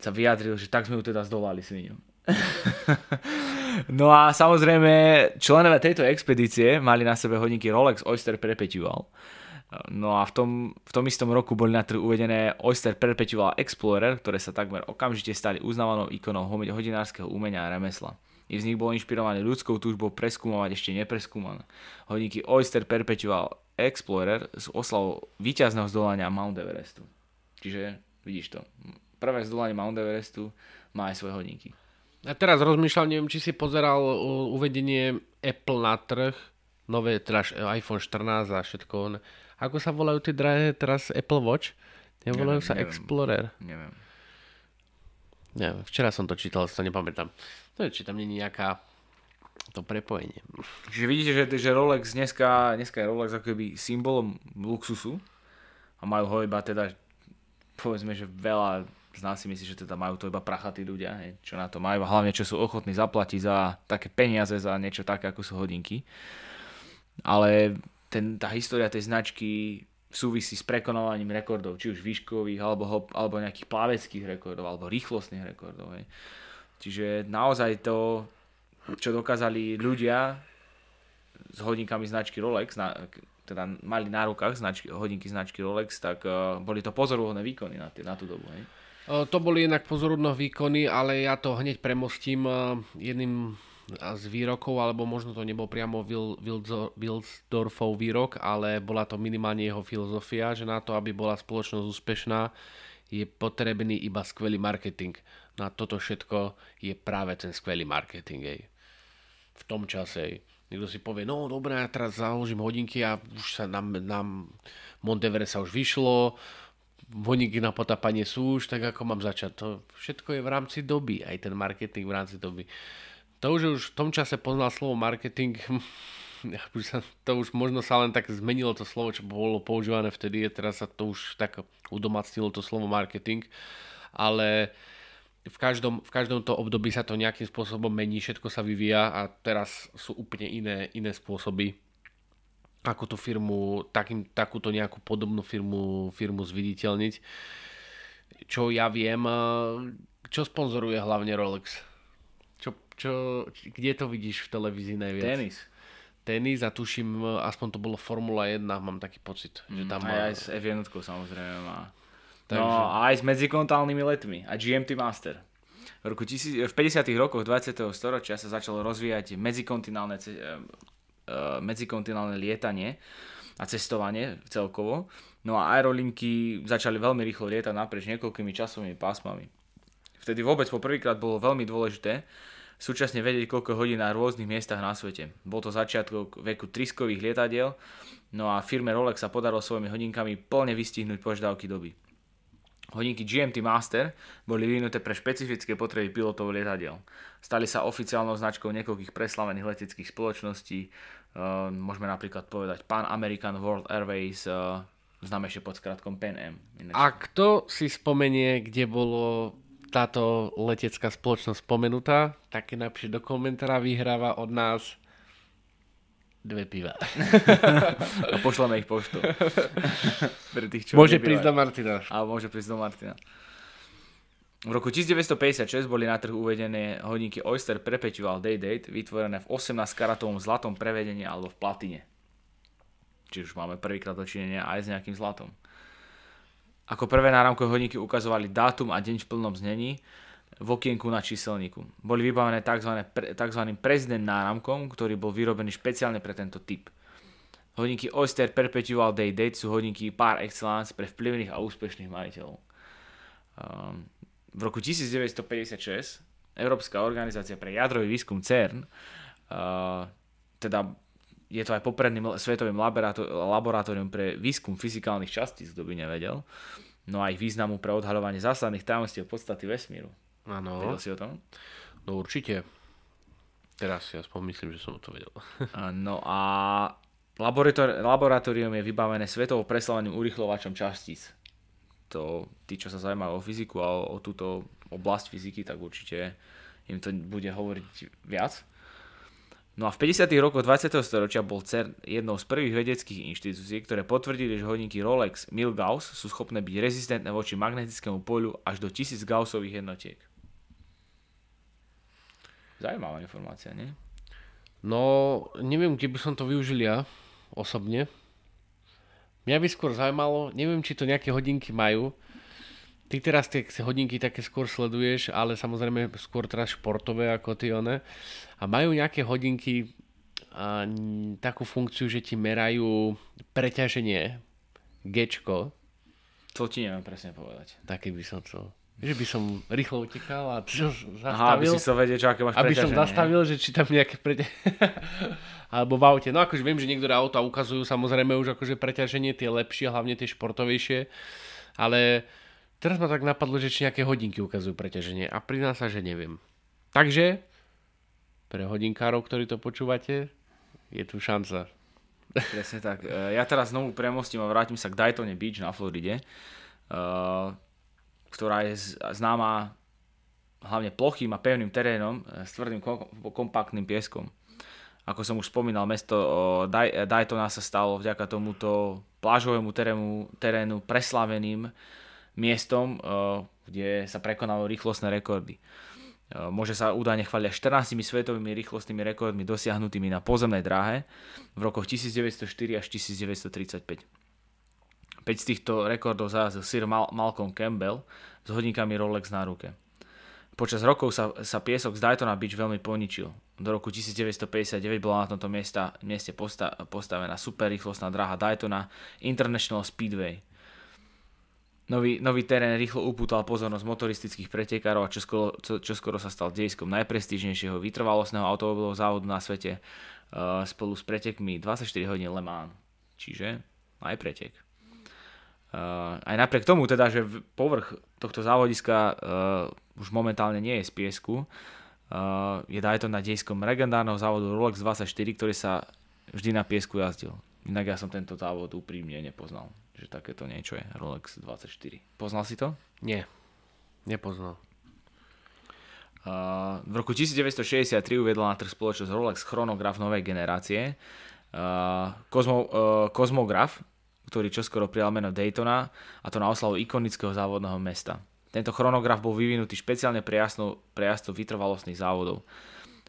sa vyjadril, že tak sme ju teda zdolali svinu. no a samozrejme, členové tejto expedície mali na sebe hodinky Rolex Oyster Perpetual. No a v tom, v tom istom roku boli na trhu uvedené Oyster Perpetual Explorer, ktoré sa takmer okamžite stali uznávanou ikonou hodinárskeho umenia a remesla. Ich vznik bol inšpirovaný ľudskou túžbou preskúmovať ešte nepreskúmané. Hodinky Oyster Perpetual Explorer s oslavou víťazného zdolania Mount Everestu. Čiže vidíš to, prvé zdolanie Mount Everestu má aj svoje hodinky. A teraz rozmýšľam, neviem, či si pozeral uvedenie Apple na trh, nové, teda iPhone 14 a všetko. Ako sa volajú tie drahé teraz Apple Watch? Nevolajú neviem, sa neviem. Explorer? Neviem. Neviem, včera som to čítal, to nepamätám. To je, či tam nie je nejaká to prepojenie. Čiže vidíte, že, že Rolex dneska, dneska je Rolex ako keby symbolom luxusu a majú ho iba teda povedzme, že veľa z nás si myslí, že teda majú to iba prachatí ľudia, hej, čo na to majú a hlavne čo sú ochotní zaplatiť za také peniaze, za niečo také, ako sú hodinky. Ale ten, tá história tej značky súvisí s prekonovaním rekordov, či už výškových, alebo, alebo nejakých plaveckých rekordov, alebo rýchlostných rekordov. Hej. Čiže naozaj to, čo dokázali ľudia s hodinkami značky Rolex, na, teda mali na rukách značky, hodinky značky Rolex, tak uh, boli to pozoruhodné výkony na, na tú dobu. Hej. To boli jednak pozorudno výkony, ale ja to hneď premostím jedným z výrokov, alebo možno to nebol priamo Wilsdorfov výrok, ale bola to minimálne jeho filozofia, že na to, aby bola spoločnosť úspešná, je potrebný iba skvelý marketing. Na toto všetko je práve ten skvelý marketing. Ej. V tom čase. Ej. Niekto si povie, no dobré, ja teraz založím hodinky a už sa nám, nám Montevere sa už vyšlo, hodinky na potapanie sú už, tak ako mám začať. To všetko je v rámci doby, aj ten marketing v rámci doby. To už už v tom čase poznal slovo marketing, to už možno sa len tak zmenilo to slovo, čo bolo používané vtedy, teraz sa to už tak udomacnilo to slovo marketing, ale v každom, v každom to období sa to nejakým spôsobom mení, všetko sa vyvíja a teraz sú úplne iné, iné spôsoby, ako tú firmu, takým, takúto nejakú podobnú firmu, firmu zviditeľniť. Čo ja viem, čo sponzoruje hlavne Rolex? Čo, čo, kde to vidíš v televízii najviac? Tenis tenis a tuším, aspoň to bolo Formula 1, mám taký pocit. Že mm, tam aj, aj s F1 samozrejme má. Takže... No a aj s medzikontálnymi letmi a GMT Master. V, roku tisíc, v 50. rokoch 20. storočia sa začalo rozvíjať medzikontinálne, medzikontinálne lietanie a cestovanie celkovo. No a aerolinky začali veľmi rýchlo lietať naprieč niekoľkými časovými pásmami. Vtedy vôbec poprvýkrát bolo veľmi dôležité, súčasne vedieť, koľko hodín na rôznych miestach na svete. Bol to začiatok veku triskových lietadiel, no a firme Rolex sa podarilo svojimi hodinkami plne vystihnúť požiadavky doby. Hodinky GMT Master boli vyvinuté pre špecifické potreby pilotov lietadiel. Stali sa oficiálnou značkou niekoľkých preslavených leteckých spoločností, môžeme napríklad povedať Pan American World Airways, uh, známe ešte pod skratkom Pan Am. A kto si spomenie, kde bolo táto letecká spoločnosť spomenutá, tak napíše do komentára, vyhráva od nás dve piva. a pošleme ich poštou. Pre tých, čo môže prísť do Martina. A môže prísť do Martina. V roku 1956 boli na trh uvedené hodinky Oyster Perpetual Day Date vytvorené v 18-karatovom zlatom prevedení alebo v platine. Čiže už máme prvýkrát dočinenia aj s nejakým zlatom. Ako prvé náramkové hodinky ukazovali dátum a deň v plnom znení v okienku na číselníku. Boli vybavené tzv. tzv. prezident náramkom, ktorý bol vyrobený špeciálne pre tento typ. Hodinky Oyster Perpetual Day Date sú hodinky par excellence pre vplyvných a úspešných majiteľov. Um, v roku 1956 Európska organizácia pre jadrový výskum CERN, uh, teda je to aj popredným svetovým laboratórium pre výskum fyzikálnych častíc, kto by nevedel. No a ich významu pre odhaľovanie zásadných tajomstiev podstaty vesmíru. Áno. Vedel si o tom? No určite. Teraz si aspoň myslím, že som to vedel. no a laboratórium je vybavené svetovo preslaveným urychlovačom častíc. To, tí, čo sa zaujímajú o fyziku a o, o túto oblasť fyziky, tak určite im to bude hovoriť viac. No a v 50. rokoch 20. storočia bol CERN jednou z prvých vedeckých inštitúcií, ktoré potvrdili, že hodinky Rolex Milgauss sú schopné byť rezistentné voči magnetickému poľu až do 1000 Gaussových jednotiek. Zajímavá informácia, nie? No, neviem, kde by som to využil ja osobne. Mňa by skôr zaujímalo, neviem, či to nejaké hodinky majú, Ty teraz tie hodinky také skôr sleduješ, ale samozrejme skôr teraz športové ako ty one. A majú nejaké hodinky a, takú funkciu, že ti merajú preťaženie Gčko. To ti neviem presne povedať. Taký by som to... Že by som rýchlo utekal a zastavil. Aha, aby si sa vedieť, aké máš Aby som zastavil, že či tam nejaké preťaženie... Alebo v aute. No akože viem, že niektoré auta ukazujú samozrejme už akože preťaženie, tie lepšie, hlavne tie športovejšie. Ale Teraz ma tak napadlo, že či nejaké hodinky ukazujú preťaženie a prizná sa, že neviem. Takže, pre hodinkárov, ktorí to počúvate, je tu šanca. Presne tak. E, ja teraz znovu premostím a vrátim sa k Daytone Beach na Floride, e, ktorá je známa hlavne plochým a pevným terénom e, s tvrdým kompaktným pieskom. Ako som už spomínal, mesto Daytona sa stalo vďaka tomuto plážovému terénu, terénu preslaveným miestom, kde sa prekonalo rýchlostné rekordy. Môže sa údajne chváliť 14 svetovými rýchlostnými rekordmi dosiahnutými na pozemnej dráhe v rokoch 1904 až 1935. 5 z týchto rekordov zarazil Sir Mal- Malcolm Campbell s hodinkami Rolex na ruke. Počas rokov sa, sa piesok z Daytona Beach veľmi poničil. Do roku 1959 bola na tomto miesta, mieste posta, postavená superrýchlostná dráha Daytona International Speedway. Nový, nový terén rýchlo upútal pozornosť motoristických pretekárov a čoskoro, čo, čoskoro sa stal dejskom najprestížnejšieho vytrvalostného automobilového závodu na svete uh, spolu s pretekmi 24 hodín Le Mans. Čiže aj pretek. Uh, aj napriek tomu teda, že povrch tohto závodiska uh, už momentálne nie je z piesku, uh, je to na dejskom legendárneho závodu Rolex 24, ktorý sa vždy na piesku jazdil. Inak ja som tento závod úprimne nepoznal, že takéto niečo je Rolex 24. Poznal si to? Nie, nepoznal. Uh, v roku 1963 uviedla na trh spoločnosť Rolex chronograf novej generácie, uh, Kozmo, uh, Kozmograf, ktorý čoskoro prijal meno Daytona a to na oslavu ikonického závodného mesta. Tento chronograf bol vyvinutý špeciálne pre, jasnú, pre jazdcov vytrvalostných závodov.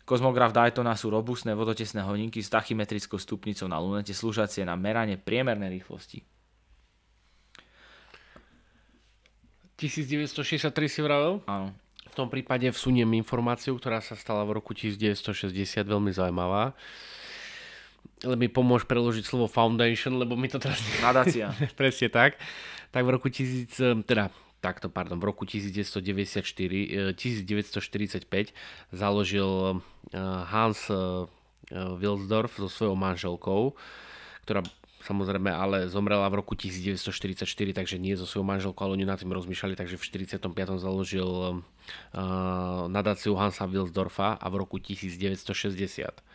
Kozmograf Daytona sú robustné vodotesné hodinky s tachymetrickou stupnicou na lunete slúžacie na meranie priemernej rýchlosti. 1963 si vravel? Áno. V tom prípade vsuniem informáciu, ktorá sa stala v roku 1960, veľmi zaujímavá mi pomôž preložiť slovo foundation, lebo mi to teraz... Nadácia. Presne tak. Tak v roku 1000, teda takto, pardon, v roku 1994, 1945 eh, založil eh, Hans eh, Wilsdorf so svojou manželkou, ktorá samozrejme ale zomrela v roku 1944, takže nie so svojou manželkou, ale oni nad tým rozmýšľali, takže v 45. založil nadáciu Hansa Wilsdorfa a v roku 1960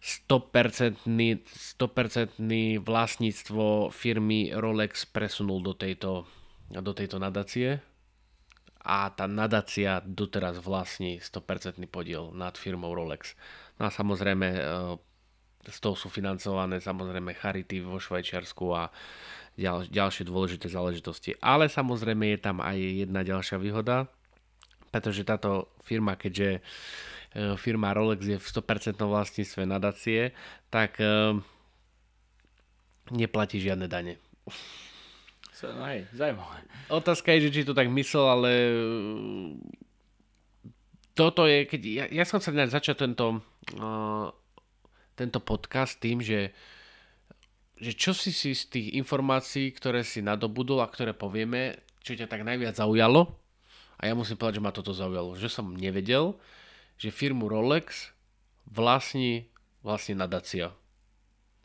100%, 100% vlastníctvo firmy Rolex presunul do tejto, do tejto nadácie a tá nadácia doteraz vlastní 100% podiel nad firmou Rolex. No a samozrejme z toho sú financované samozrejme charity vo Švajčiarsku a ďal, ďalšie dôležité záležitosti. Ale samozrejme je tam aj jedna ďalšia výhoda, pretože táto firma, keďže E, firma Rolex je v 100% vlastníctve nadácie, tak e, neplatí žiadne dane. No hej, zaujímavé. Otázka je, že či to tak myslel, ale e, toto je, keď ja, ja som sa začať tento, uh, tento podcast tým, že, že čo si si z tých informácií, ktoré si nadobudol a ktoré povieme, čo ťa tak najviac zaujalo. A ja musím povedať, že ma toto zaujalo, že som nevedel, že firmu Rolex vlastní vlastne nadácia.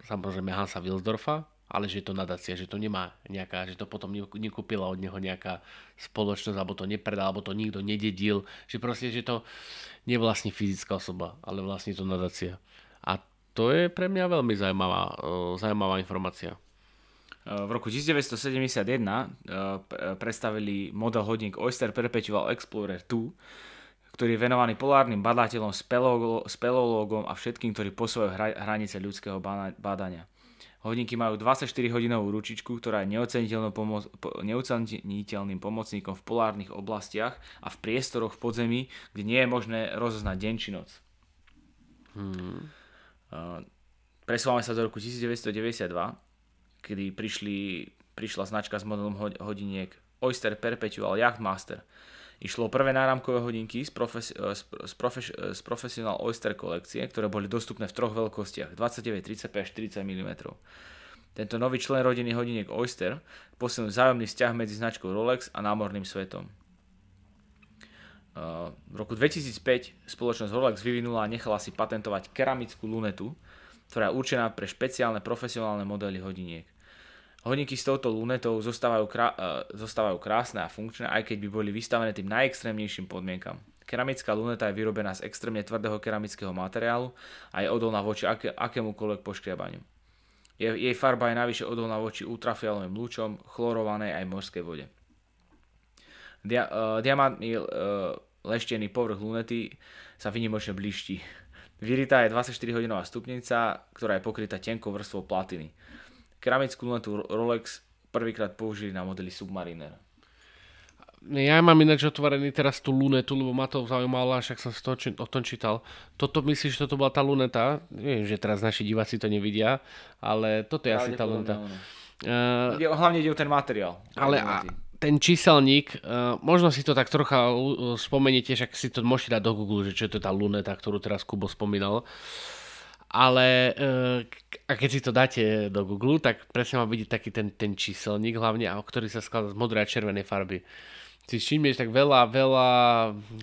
Samozrejme Hansa Wilsdorfa, ale že je to nadácia, že to nemá nejaká, že to potom nekúpila od neho nejaká spoločnosť, alebo to nepredal, alebo to nikto nededil, že proste, že to nevlastní fyzická osoba, ale vlastní to nadácia. A to je pre mňa veľmi zaujímavá, zaujímavá informácia. V roku 1971 predstavili model hodník Oyster Perpetual Explorer 2, ktorý je venovaný polárnym badateľom, speleológom a všetkým, ktorí posúvajú hranice ľudského bádania. Hodinky majú 24-hodinovú ručičku, ktorá je pomo- neoceniteľným pomocníkom v polárnych oblastiach a v priestoroch v podzemí, kde nie je možné rozoznať deň či noc. Hmm. presúvame sa do roku 1992, kedy prišli, prišla značka s modelom hodiniek Oyster Perpetual Yachtmaster. Išlo o prvé náramkové hodinky z, profes, z, z, profes, z Professional Oyster kolekcie, ktoré boli dostupné v troch veľkostiach 29, 35 a 40 mm. Tento nový člen rodiny hodiniek Oyster posilnil vzájomný vzťah medzi značkou Rolex a námorným svetom. V roku 2005 spoločnosť Rolex vyvinula a nechala si patentovať keramickú lunetu, ktorá je určená pre špeciálne profesionálne modely hodiniek. Hodinky s touto lunetou zostávajú, krá- e, zostávajú krásne a funkčné, aj keď by boli vystavené tým najextrémnejším podmienkam. Keramická luneta je vyrobená z extrémne tvrdého keramického materiálu a je odolná voči aké, akémukoľvek poškriabaniu. Je, jej farba je navyše odolná voči ultrafialovým lúčom, chlorovanej aj morskej vode. Dia, uh, diamantný uh, leštený povrch lunety sa vynimočne blíšti. Vyritá je 24-hodinová stupnica, ktorá je pokrytá tenkou vrstvou platiny. Keramickú lunetu Rolex prvýkrát použili na modely Submariner. Ja mám ináč otvorený teraz tú lunetu, lebo ma to zaujímalo, však som to, či, o tom čítal. Toto myslíš, že toto bola tá luneta? Neviem, že teraz naši diváci to nevidia, ale toto je asi tá luneta. Uh, hlavne ide o ten materiál. Ale a, ten číselník, uh, možno si to tak trocha uh, spomeniete, však si to môžete dať do Google, že čo je to tá luneta, ktorú teraz Kubo spomínal. Ale uh, a keď si to dáte do Google, tak presne má vidieť taký ten, ten číselník hlavne, ktorý sa skladá z modrej a červenej farby. Si všimneš, tak veľa, veľa,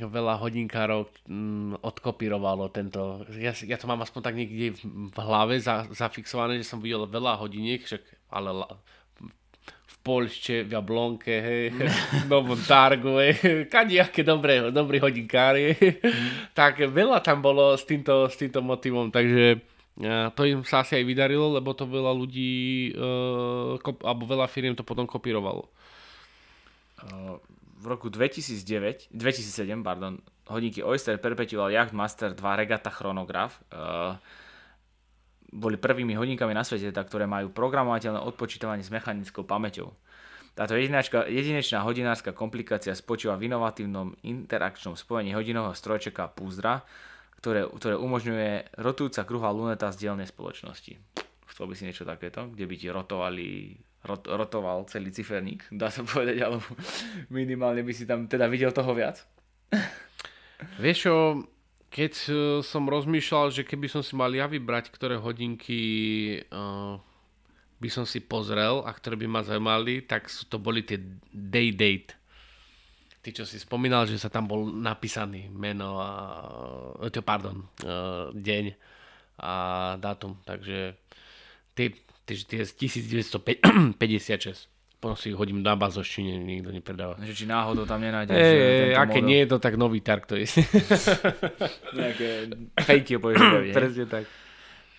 veľa hodinkárov mm, odkopírovalo tento. Ja, ja to mám aspoň tak niekde v hlave za, zafixované, že som videl veľa hodiniek, však, ale Polšte, v Jablonke, hej, v Novom Targu, hej, kadejaké dobré, dobrý hodinkári. Mm. tak veľa tam bolo s týmto, s týmto motivom, takže to im sa asi aj vydarilo, lebo to veľa ľudí, uh, kop, alebo veľa firiem to potom kopírovalo. v roku 2009, 2007, pardon, hodinky Oyster Perpetual Yachtmaster 2 Regatta Chronograph uh, boli prvými hodinkami na svete, teda, ktoré majú programovateľné odpočítavanie s mechanickou pamäťou. Táto jedinečná hodinárska komplikácia spočíva v inovatívnom interakčnom spojení hodinového strojčeka a púzdra, ktoré, ktoré umožňuje rotujúca kruhá luneta z dielnej spoločnosti. Chcel by si niečo takéto, kde by ti rotovali, rot, rotoval celý ciferník, dá sa povedať, alebo minimálne by si tam teda videl toho viac? Vieš čo, keď uh, som rozmýšľal, že keby som si mal ja vybrať, ktoré hodinky uh, by som si pozrel a ktoré by ma zaujímali, tak sú to boli tie day date. Ty, čo si spomínal, že sa tam bol napísaný meno a, uh, pardon, uh, deň a dátum. Takže tie, tie, tie 1956 potom si hodím na bazoštine, nikto nepredáva. Že či náhodou tam nenájdeš. Hey, aké model. nie je to tak nový tark, to je. Nejaké fejky Presne tak.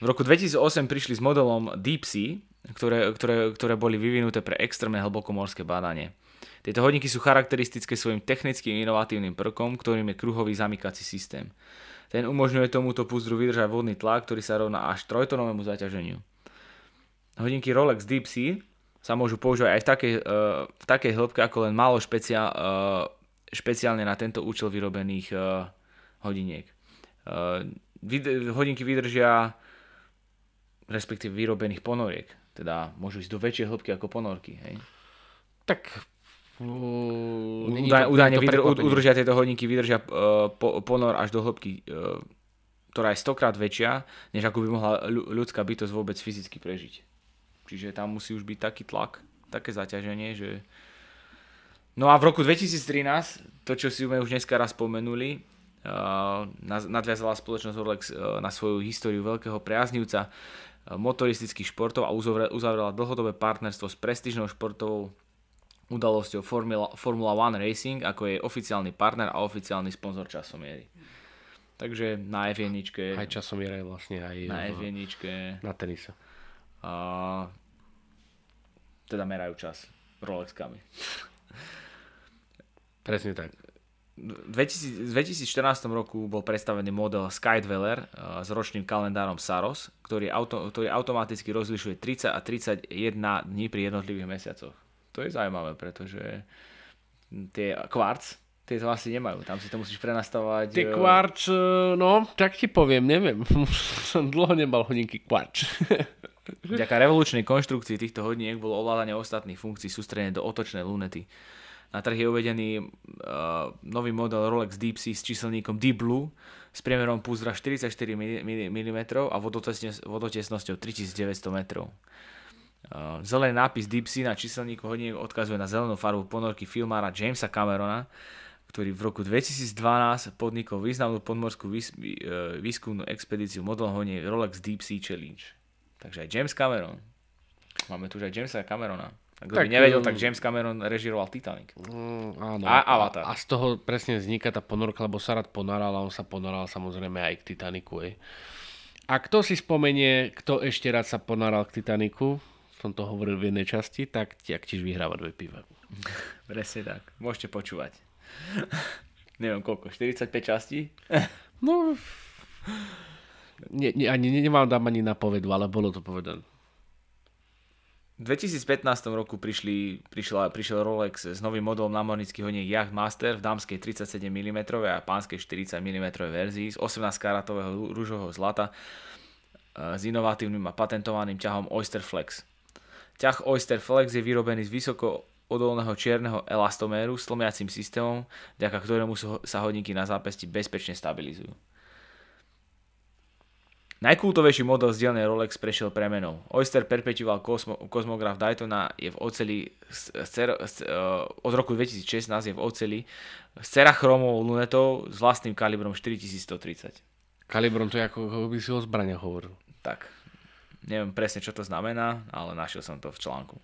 V roku 2008 prišli s modelom Deep Sea, ktoré, ktoré, ktoré boli vyvinuté pre extrémne hlbokomorské bádanie. Tieto hodinky sú charakteristické svojim technickým inovatívnym prvkom, ktorým je kruhový zamykací systém. Ten umožňuje tomuto púzdru vydržať vodný tlak, ktorý sa rovná až trojtonovému zaťaženiu. Hodinky Rolex Deep Sea sa môžu používať aj v takej, uh, v takej hĺbke ako len málo špeciál, uh, špeciálne na tento účel vyrobených uh, hodiniek. Hodinky vydržia respektíve vyrobených ponoriek. Teda môžu ísť do väčšej hĺbky ako ponorky. Hej? Tak údajne udržia tieto hodinky, vydržia uh, po, ponor až do hĺbky, uh, ktorá je stokrát väčšia, než ako by mohla ľudská bytosť vôbec fyzicky prežiť. Čiže tam musí už byť taký tlak, také zaťaženie, že... No a v roku 2013, to čo si sme už dneska raz spomenuli, uh, nadviazala spoločnosť Rolex uh, na svoju históriu veľkého priaznivca uh, motoristických športov a uzavrela dlhodobé partnerstvo s prestížnou športovou udalosťou Formula, Formula One Racing, ako je oficiálny partner a oficiálny sponzor časomiery. Takže na f Aj časomiera je vlastne aj na f Na tenise a teda merajú čas Rolexkami. Presne tak. V 2014 roku bol predstavený model Skydweller s ročným kalendárom Saros, ktorý, auto, ktorý automaticky rozlišuje 30 a 31 dní pri jednotlivých mesiacoch. To je zaujímavé, pretože tie Quartz, tie to asi nemajú, tam si to musíš prenastavovať. Tie Quartz, e, no, tak ti poviem, neviem, som dlho nemal hodinky Quartz. Vďaka revolučnej konštrukcii týchto hodiniek bolo ovládanie ostatných funkcií sústredené do otočnej lunety. Na trh je uvedený uh, nový model Rolex Deep Sea s číselníkom Deep Blue s priemerom púzdra 44 mm a vodotesnosťou 3900 metrov. Uh, zelený nápis Deep Sea na číselníku hodiniek odkazuje na zelenú farbu ponorky filmára Jamesa Camerona, ktorý v roku 2012 podnikol významnú podmorskú uh, výskumnú expedíciu model hodiniek Rolex Deep Sea Challenge. Takže aj James Cameron. Máme tu už aj Jamesa Camerona. A kto tak, by nevedel, tak James Cameron režiroval Titanic. Mm, áno. A Avatar. A, a z toho presne vzniká tá ponorka, lebo sa rád ponaral a on sa ponaral samozrejme aj k Titaniku. Ej. A kto si spomenie, kto ešte rád sa ponaral k Titaniku, som to hovoril v jednej časti, tak ak tiež vyhráva dve piva. Presne tak. Môžete počúvať. Neviem koľko, 45 častí? no, nie, nie, ani nemám dám ani na povedu, ale bolo to povedané. V 2015 roku prišli, prišla, prišiel Rolex s novým modelom námornických hodiniek Yacht Master v dámskej 37 mm a pánskej 40 mm verzii z 18 karatového rúžového zlata e, s inovatívnym a patentovaným ťahom Oyster Flex. Ťah Oyster Flex je vyrobený z vysoko odolného čierneho elastoméru s tlmiacím systémom, vďaka ktorému sa hodníky na zápesti bezpečne stabilizujú. Najkultovejší model z dielne Rolex prešiel premenou. Oyster Perpetual Cosmo, Cosmograph Daytona je v oceli z, z, z, od roku 2016 je v oceli s cerachromovou lunetou s vlastným kalibrom 4130. Kalibrom to je ako by si o zbrania hovoril. Tak, neviem presne čo to znamená, ale našiel som to v článku.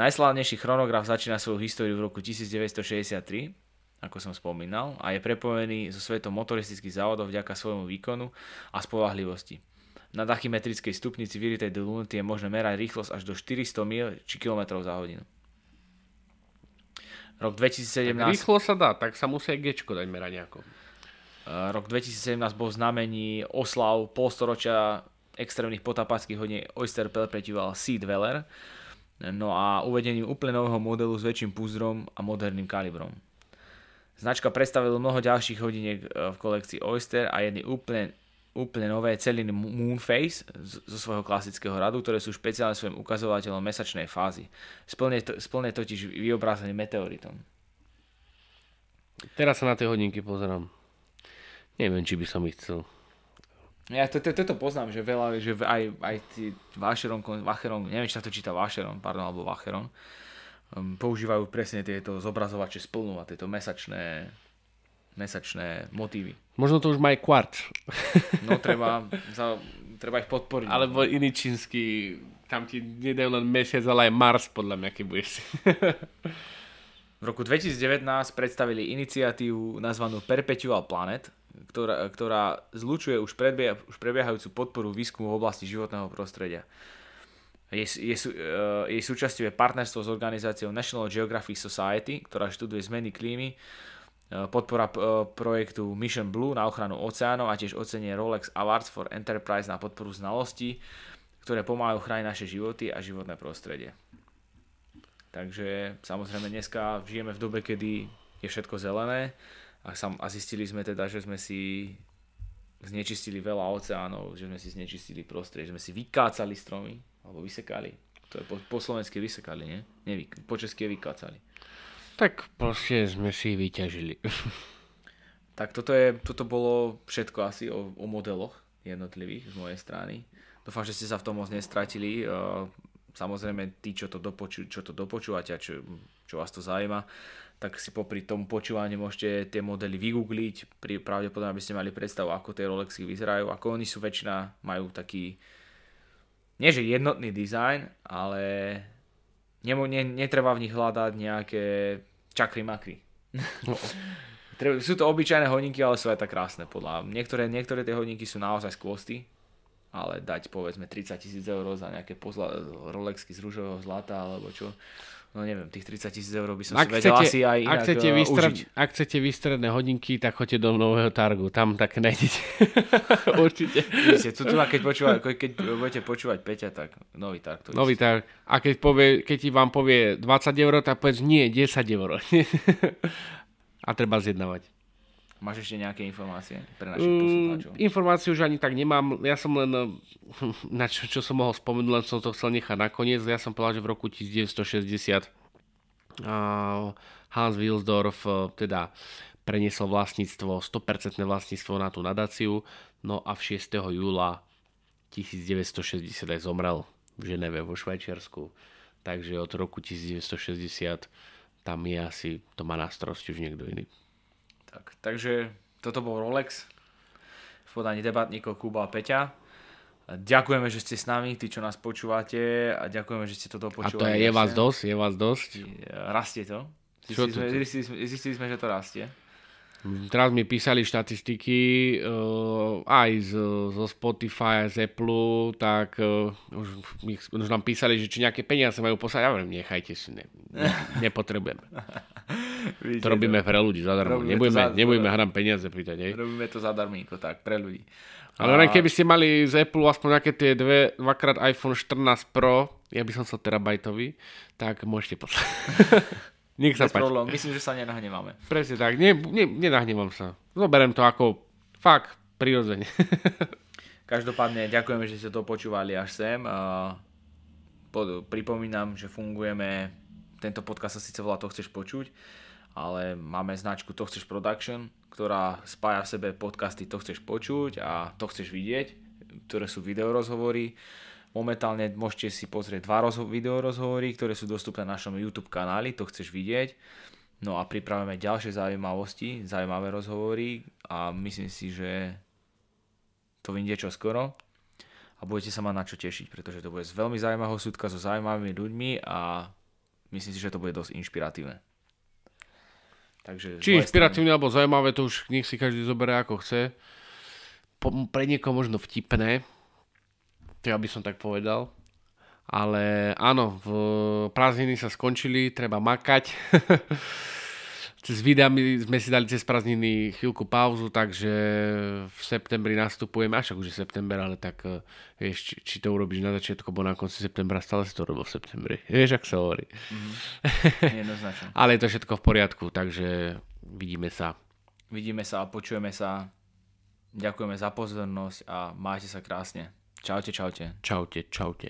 Najslávnejší chronograf začína svoju históriu v roku 1963 ako som spomínal, a je prepojený so svetom motoristických závodov vďaka svojmu výkonu a spolahlivosti. Na tachymetrickej stupnici vyritej do lunety je možné merať rýchlosť až do 400 mil či km za hodinu. Rok 2017... Tak rýchlo sa dá, tak sa musí aj Gčko dať merať nejako. Rok 2017 bol v znamení oslav polstoročia extrémnych potapáckých hodní Oyster Perpetual Sea Dweller, no a uvedením úplne nového modelu s väčším púzdrom a moderným kalibrom. Značka predstavila mnoho ďalších hodiniek e, v kolekcii Oyster a jedny úplne, úplne nové celiny Moonface zo svojho klasického radu, ktoré sú špeciálne svojim ukazovateľom mesačnej fázy. Splne, to, splne totiž vyobrazený meteoritom. Teraz sa na tie hodinky pozerám. Neviem, či by som ich chcel. Ja to, to, toto poznám, že veľa, že aj, aj tí Vacheron, Vacheron, neviem, či sa to číta Vacheron, pardon, alebo Vacheron, um, používajú presne tieto zobrazovače splnú a tieto mesačné, mesačné motívy. Možno to už má aj kvart. no treba, za, treba ich podporiť. Alebo iný čínsky, tam ti nedajú len mesiac, ale aj Mars, podľa mňa, keď budeš si. v roku 2019 predstavili iniciatívu nazvanú Perpetual Planet, ktorá, ktorá zlučuje už, predbie, už prebiehajúcu podporu výskumu v oblasti životného prostredia. Je, je, uh, jej súčasťou je partnerstvo s organizáciou National Geographic Society, ktorá študuje zmeny klímy, uh, podpora uh, projektu Mission Blue na ochranu oceánov a tiež ocenie Rolex Awards for Enterprise na podporu znalostí, ktoré pomáhajú chrániť naše životy a životné prostredie. Takže samozrejme dneska žijeme v dobe, kedy je všetko zelené a zistili sme teda, že sme si znečistili veľa oceánov, že sme si znečistili prostredie, že sme si vykácali stromy, alebo vysekali. To je po, po slovensky vysekali, nie? Nevy, po česky vykácali. Tak proste sme si vyťažili. tak toto, je, toto bolo všetko asi o, o modeloch jednotlivých z mojej strany. Dúfam, že ste sa v tom moc nestratili. Samozrejme, tí, čo to, dopoču, čo to dopočúvate a čo, čo vás to zaujíma, tak si popri tom počúvaní môžete tie modely vygoogliť. Pravdepodobne, aby ste mali predstavu, ako tie Rolexy vyzerajú. Ako oni sú väčšina, majú taký nie že jednotný dizajn, ale nemo, ne, netreba v nich hľadať nejaké čakry makry. sú to obyčajné hodinky, ale sú aj tak krásne podľa. Niektoré, niektoré tie hodinky sú naozaj skvosty, ale dať povedzme 30 tisíc eur za nejaké pozla, Rolexky z rúžového zlata alebo čo, no neviem, tých 30 tisíc eur by som ak si vedel chcete, asi aj inak ak chcete, uh, vystred, užiť. ak chcete vystredné hodinky, tak choďte do nového targu, tam tak nájdete. Určite. Vidíte, tu, tu, keď, počúva, keď budete počúvať Peťa, tak nový targ. To nový targ. A keď, povie, keď vám povie 20 eur, tak povedz nie, 10 eur. A treba zjednávať. Máš ešte nejaké informácie pre našich mm, poslucháčov? Informácie už ani tak nemám. Ja som len, na čo, čo som mohol spomenúť, len som to chcel nechať nakoniec. Ja som povedal, že v roku 1960 Hans Wilsdorf e, teda preniesol vlastníctvo, 100% vlastníctvo na tú nadáciu, no a v 6. júla 1960 aj zomrel v Ženeve vo Švajčiarsku. Takže od roku 1960 tam je asi, to má na starosti už niekto iný. Tak, takže toto bol Rolex v podaní debatníkov Kuba a Peťa. Ďakujeme, že ste s nami, tí, čo nás počúvate a ďakujeme, že ste toto počúvali. A to je, je vás dosť, je vás dosť. Rastie to. Zistili, sme, zistili, sme, zistili sme, že to rastie. Teraz mi písali štatistiky uh, aj z, zo Spotify, z Apple, tak uh, už, už nám písali, že či nejaké peniaze majú poslať. Ja hovorím, nechajte si, ne, ne, to robíme pre ľudí zadarmo. Nebudeme, nebudeme hram peniaze pýtať. Hej? Robíme to zadarmíko, tak, pre ľudí. Ale len keby ste mali z Apple aspoň nejaké tie dve, dvakrát iPhone 14 Pro, ja by som chcel terabajtový, tak môžete poslať. Nech sa páči. Problém. Myslím, že sa nenahneváme. Presne tak. Ne, ne, nenahnevam sa. Zoberiem to ako fakt prirodzene. Každopádne ďakujeme, že ste to počúvali až sem. Pripomínam, že fungujeme tento podcast sa síce volá To chceš počuť, ale máme značku To chceš production, ktorá spája v sebe podcasty To chceš počuť a To chceš vidieť, ktoré sú videorozhovory. Momentálne môžete si pozrieť dva rozho- videorozhovory, ktoré sú dostupné na našom YouTube kanáli, to chceš vidieť. No a pripravíme ďalšie zaujímavosti, zaujímavé rozhovory a myslím si, že to vyjde čo skoro a budete sa mať na čo tešiť, pretože to bude z veľmi zaujímavého súdka so zaujímavými ľuďmi a myslím si, že to bude dosť inšpiratívne. Takže Či inšpiratívne alebo zaujímavé, to už nech si každý zoberie ako chce. Po, pre niekoho možno vtipné, to ja by som tak povedal. Ale áno, v prázdniny sa skončili, treba makať. cez videami sme si dali cez prázdniny chvíľku pauzu, takže v septembri nastupujeme, až už je september, ale tak eh, vieš, či, či to urobíš na začiatku, alebo na konci septembra, stále si to robil v septembri. Vieš, ak sa hovorí. Mm-hmm. ale je to všetko v poriadku, takže vidíme sa. Vidíme sa a počujeme sa. Ďakujeme za pozornosť a majte sa krásne. Čaute, čaute. Čaute, čaute.